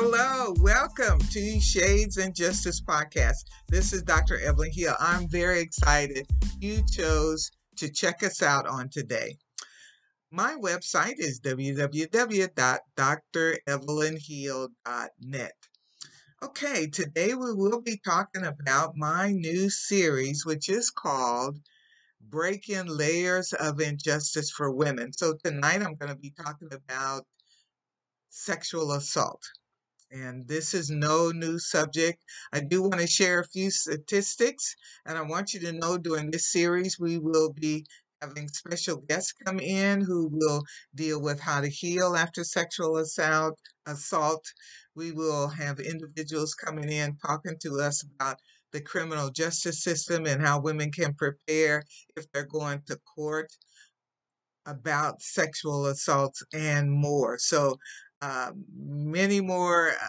Hello, welcome to Shades and Justice podcast. This is Dr. Evelyn Hill. I'm very excited you chose to check us out on today. My website is www.drevelynhill.net. Okay, today we will be talking about my new series, which is called Breaking Layers of Injustice for Women. So tonight I'm going to be talking about sexual assault. And this is no new subject. I do want to share a few statistics, and I want you to know during this series we will be having special guests come in who will deal with how to heal after sexual assault. Assault. We will have individuals coming in talking to us about the criminal justice system and how women can prepare if they're going to court about sexual assaults and more. So, uh, many more uh,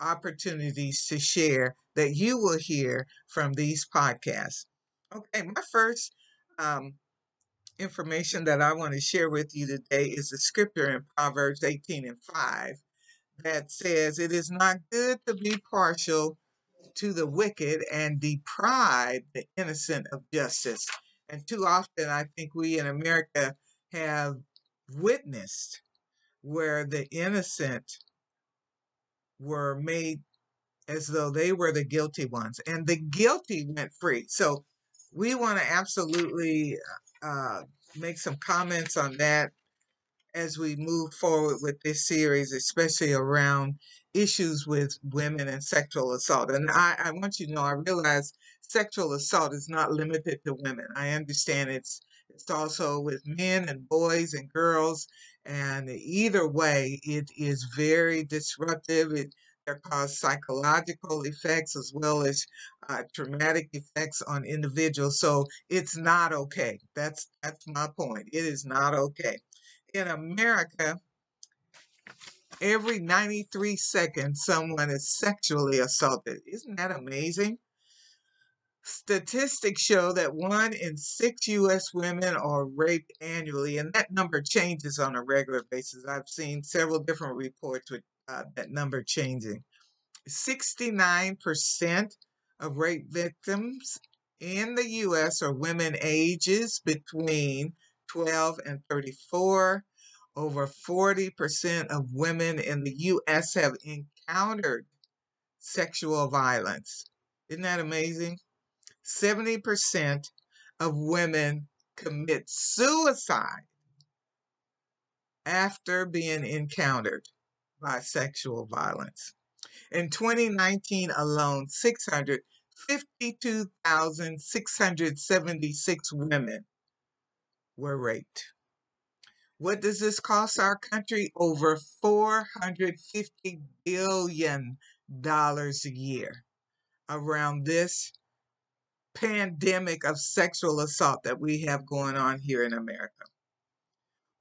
opportunities to share that you will hear from these podcasts. Okay, my first um, information that I want to share with you today is the scripture in Proverbs 18 and 5 that says, It is not good to be partial to the wicked and deprive the innocent of justice. And too often, I think we in America have witnessed where the innocent were made as though they were the guilty ones, and the guilty went free. So we want to absolutely uh, make some comments on that as we move forward with this series, especially around issues with women and sexual assault. And I, I want you to know, I realize sexual assault is not limited to women. I understand it's it's also with men and boys and girls, and either way, it is very disruptive. It there cause psychological effects as well as uh, traumatic effects on individuals. So it's not okay. That's that's my point. It is not okay. In America, every 93 seconds, someone is sexually assaulted. Isn't that amazing? Statistics show that one in six U.S. women are raped annually, and that number changes on a regular basis. I've seen several different reports with uh, that number changing. 69% of rape victims in the U.S. are women ages between 12 and 34. Over 40% of women in the U.S. have encountered sexual violence. Isn't that amazing? 70% of women commit suicide after being encountered by sexual violence. In 2019 alone, 652,676 women were raped. What does this cost our country? Over $450 billion a year around this pandemic of sexual assault that we have going on here in America.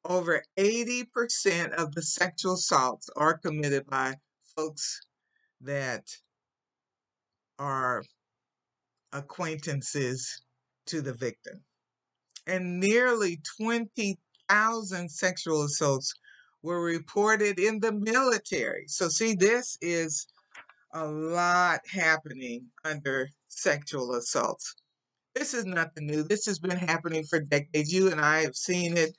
Over 80% of the sexual assaults are committed by folks that are acquaintances to the victim. And nearly 20,000 sexual assaults were reported in the military. So, see, this is a lot happening under sexual assaults. This is nothing new. This has been happening for decades. You and I have seen it.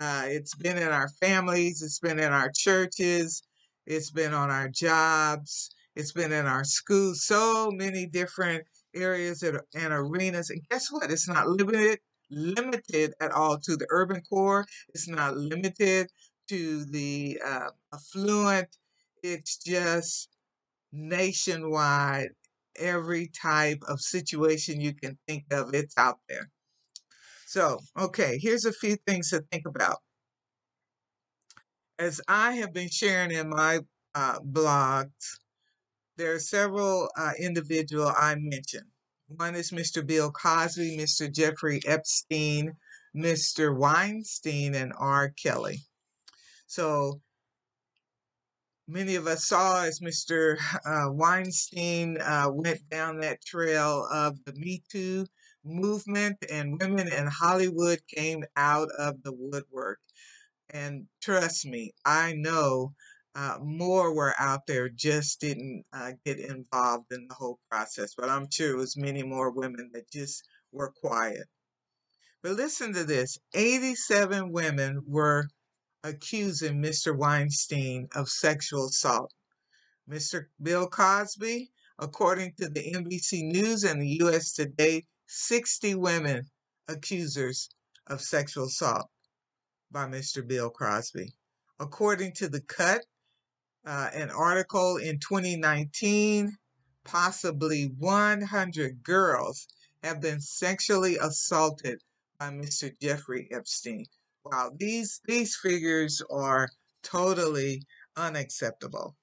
Uh, it's been in our families, it's been in our churches, it's been on our jobs, it's been in our schools, so many different areas and arenas. And guess what? It's not limited limited at all to the urban core. It's not limited to the uh, affluent. It's just nationwide. Every type of situation you can think of, it's out there. So, okay, here's a few things to think about. As I have been sharing in my uh, blogs, there are several uh, individual I mentioned. One is Mr. Bill Cosby, Mr. Jeffrey Epstein, Mr. Weinstein, and R. Kelly. So many of us saw as Mr. Uh, Weinstein uh, went down that trail of the Me Too movement, and women in Hollywood came out of the woodwork. And trust me, I know uh, more were out there, just didn't uh, get involved in the whole process. But I'm sure it was many more women that just were quiet. But listen to this 87 women were accusing Mr. Weinstein of sexual assault. Mr. Bill Cosby, according to the NBC News and the US Today, 60 women accusers of sexual assault by Mr. Bill Cosby. According to The Cut, uh, an article in 2019, possibly 100 girls have been sexually assaulted by Mr. Jeffrey Epstein. Wow, these these figures are totally unacceptable.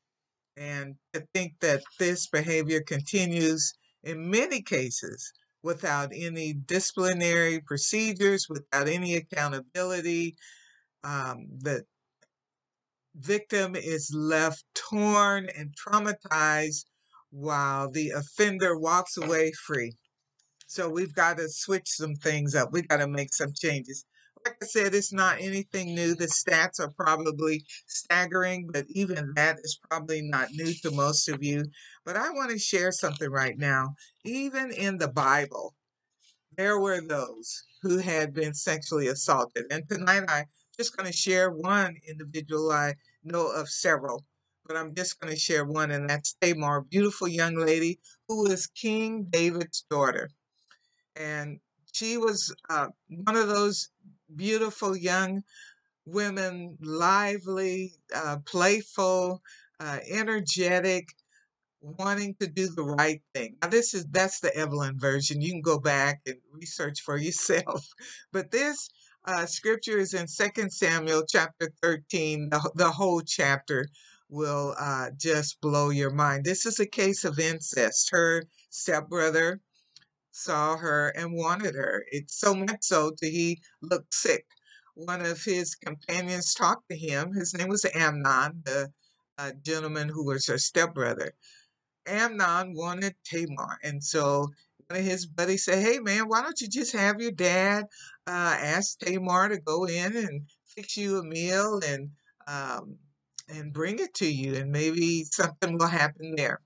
And to think that this behavior continues in many cases without any disciplinary procedures, without any accountability, um, that victim is left torn and traumatized while the offender walks away free. So we've got to switch some things up. We've got to make some changes. Like I said, it's not anything new. The stats are probably staggering, but even that is probably not new to most of you. But I want to share something right now. Even in the Bible, there were those who had been sexually assaulted. And tonight I'm just going to share one individual. I know of several, but I'm just going to share one, and that's Tamar, beautiful young lady who was King David's daughter. And she was uh, one of those beautiful young women, lively, uh, playful, uh, energetic, wanting to do the right thing. Now this is that's the Evelyn version. You can go back and research for yourself. But this uh, scripture is in Second Samuel chapter 13. The, the whole chapter will uh, just blow your mind. This is a case of incest. Her stepbrother saw her and wanted her. It's so much so that he looked sick. One of his companions talked to him. His name was Amnon, the uh, gentleman who was her stepbrother. Amnon wanted Tamar. And so one of his buddies said, Hey, man, why don't you just have your dad uh, ask Tamar to go in and fix you a meal and um, and bring it to you, and maybe something will happen there.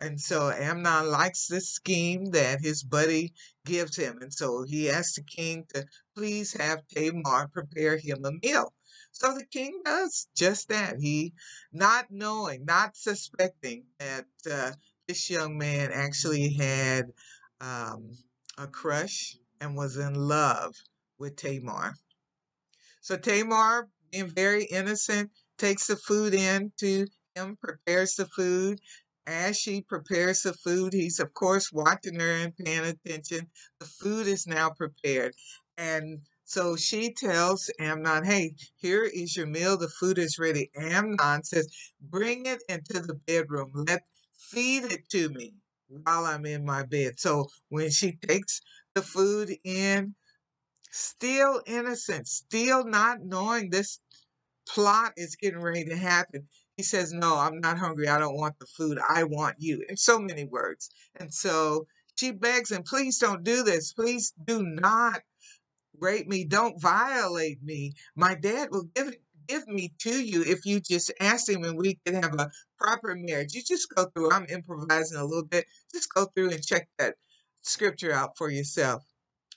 And so Amnon likes this scheme that his buddy gives him. And so he asks the king to please have Tamar prepare him a meal. So the king does just that. He, not knowing, not suspecting that uh, this young man actually had um, a crush and was in love with Tamar. So Tamar, being very innocent, takes the food in to him, prepares the food. As she prepares the food, he's of course watching her and paying attention. The food is now prepared. And so she tells Amnon, hey, here is your meal. The food is ready. Amnon says, bring it into the bedroom. Let feed it to me while I'm in my bed. So when she takes the food in, still innocent, still not knowing this plot is getting ready to happen. He says, No, I'm not hungry. I don't want the food. I want you. In so many words. And so she begs him, Please don't do this. Please do not rape me. Don't violate me. My dad will give give me to you if you just ask him and we can have a proper marriage. You just go through, I'm improvising a little bit, just go through and check that scripture out for yourself.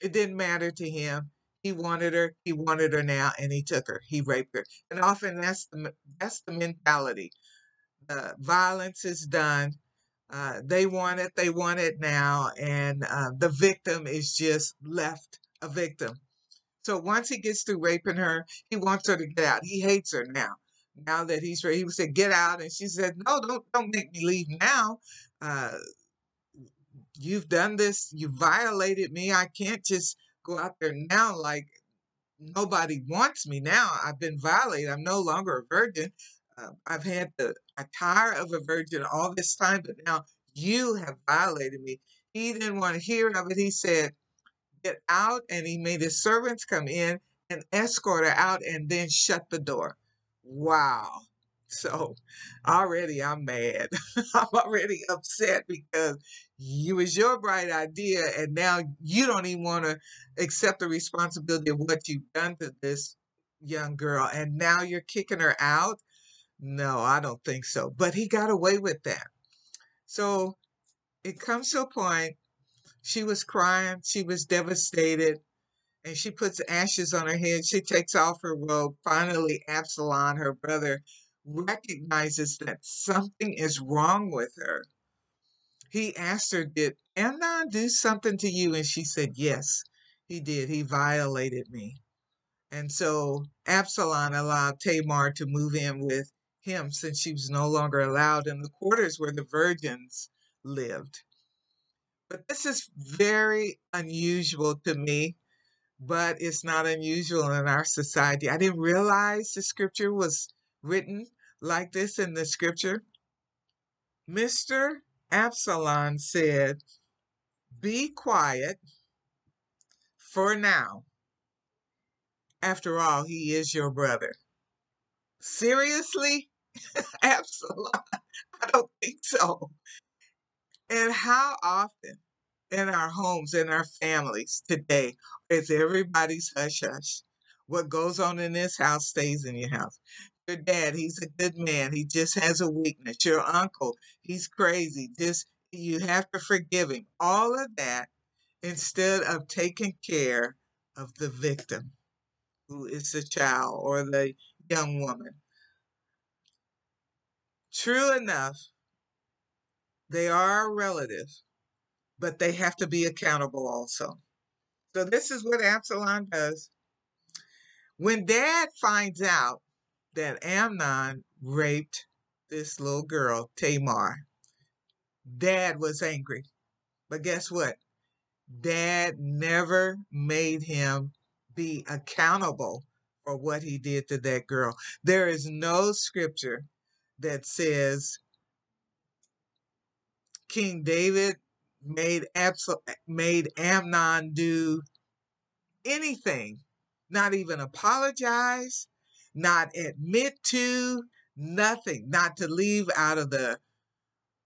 It didn't matter to him. He wanted her, he wanted her now, and he took her. He raped her. And often that's the that's the mentality. The violence is done. Uh, they want it, they want it now, and uh, the victim is just left a victim. So once he gets through raping her, he wants her to get out. He hates her now. Now that he's ready, he said, "Get out," and she said, "No, don't don't make me leave now. Uh, you've done this. You violated me. I can't just go out there now like nobody wants me now. I've been violated. I'm no longer a virgin. Uh, I've had the attire of a virgin all this time, but now you have violated me." He didn't want to hear of it. He said, get out and he made his servants come in and escort her out and then shut the door. Wow. So already I'm mad. I'm already upset because it was your bright idea and now you don't even want to accept the responsibility of what you've done to this young girl and now you're kicking her out. No, I don't think so. But he got away with that. So it comes to a point, she was crying, she was devastated, and she puts ashes on her head. She takes off her robe. Finally, Absalom, her brother, recognizes that something is wrong with her. He asked her, Did Amnon do something to you? And she said, Yes, he did. He violated me. And so Absalom allowed Tamar to move in with him since she was no longer allowed in the quarters where the virgins lived. But this is very unusual to me, but it's not unusual in our society. I didn't realize the scripture was written like this in the scripture. Mr. Absalom said, Be quiet for now. After all, he is your brother. Seriously? Absalom? I don't think so. And how often in our homes, in our families today, is everybody's hush hush? What goes on in this house stays in your house. Your dad, he's a good man. He just has a weakness. Your uncle, he's crazy. Just you have to forgive him. All of that instead of taking care of the victim, who is the child or the young woman. True enough, they are a relative, but they have to be accountable also. So this is what Absalom does. When dad finds out that Amnon raped this little girl, Tamar, dad was angry. But guess what? Dad never made him be accountable for what he did to that girl. There is no scripture that says King David made Absal- made Amnon do anything, not even apologize, not admit to, nothing, not to leave out of the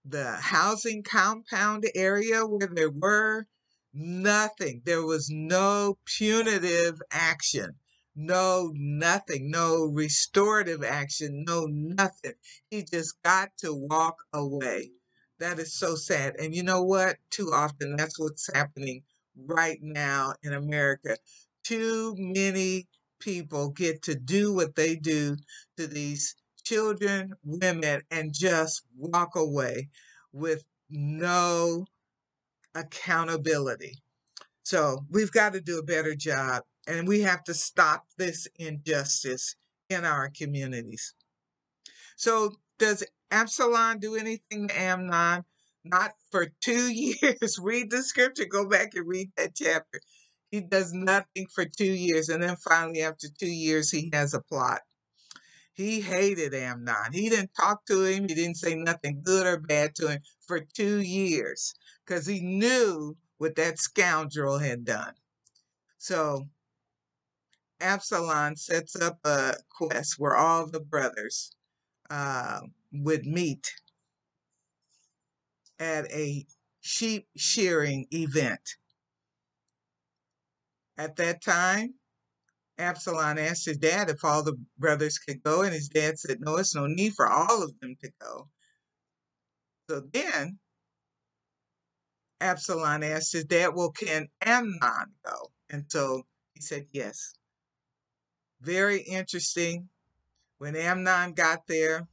the housing compound area where they were, nothing. There was no punitive action, no nothing, no restorative action, no nothing. He just got to walk away. That is so sad. And you know what? Too often that's what's happening right now in America. Too many people get to do what they do to these children, women, and just walk away with no accountability. So we've got to do a better job and we have to stop this injustice in our communities. So does Absalom do anything to Amnon? Not for two years. read the scripture. Go back and read that chapter. He does nothing for two years. And then finally, after two years, he has a plot. He hated Amnon. He didn't talk to him. He didn't say nothing good or bad to him for two years because he knew what that scoundrel had done. So Absalom sets up a quest where all the brothers uh, would meet at a sheep shearing event. At that time, Absalom asked his dad if all the brothers could go, and his dad said, No, it's no need for all of them to go. So then Absalom asked his dad, Well, can Amnon go? And so he said, Yes. Very interesting. When Amnon got there,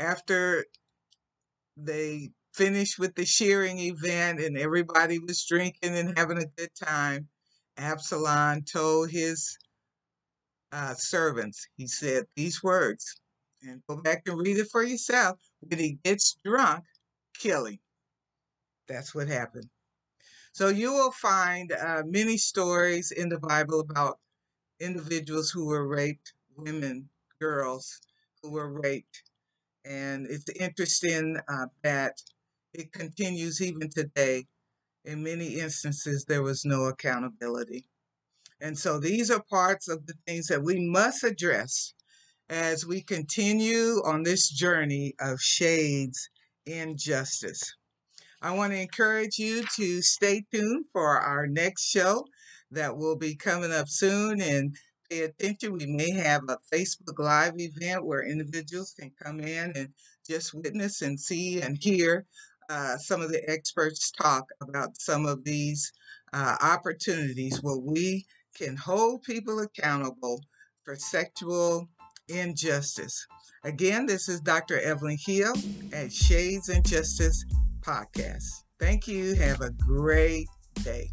after they finished with the shearing event and everybody was drinking and having a good time, Absalom told his uh, servants, he said these words, and go back and read it for yourself. When he gets drunk, kill him. That's what happened. So you will find uh, many stories in the Bible about individuals who were raped, women, girls who were raped. And it's interesting uh, that it continues even today. In many instances, there was no accountability. And so these are parts of the things that we must address as we continue on this journey of shades in justice. I want to encourage you to stay tuned for our next show that will be coming up soon. And pay attention. We may have a Facebook Live event where individuals can come in and just witness and see and hear uh, some of the experts talk about some of these uh, opportunities where we can hold people accountable for sexual injustice. Again, this is Dr. Evelyn Hill at Shades and Justice Podcast. Thank you. Have a great day.